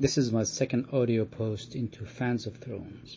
This is my second audio post into Fans of Thrones.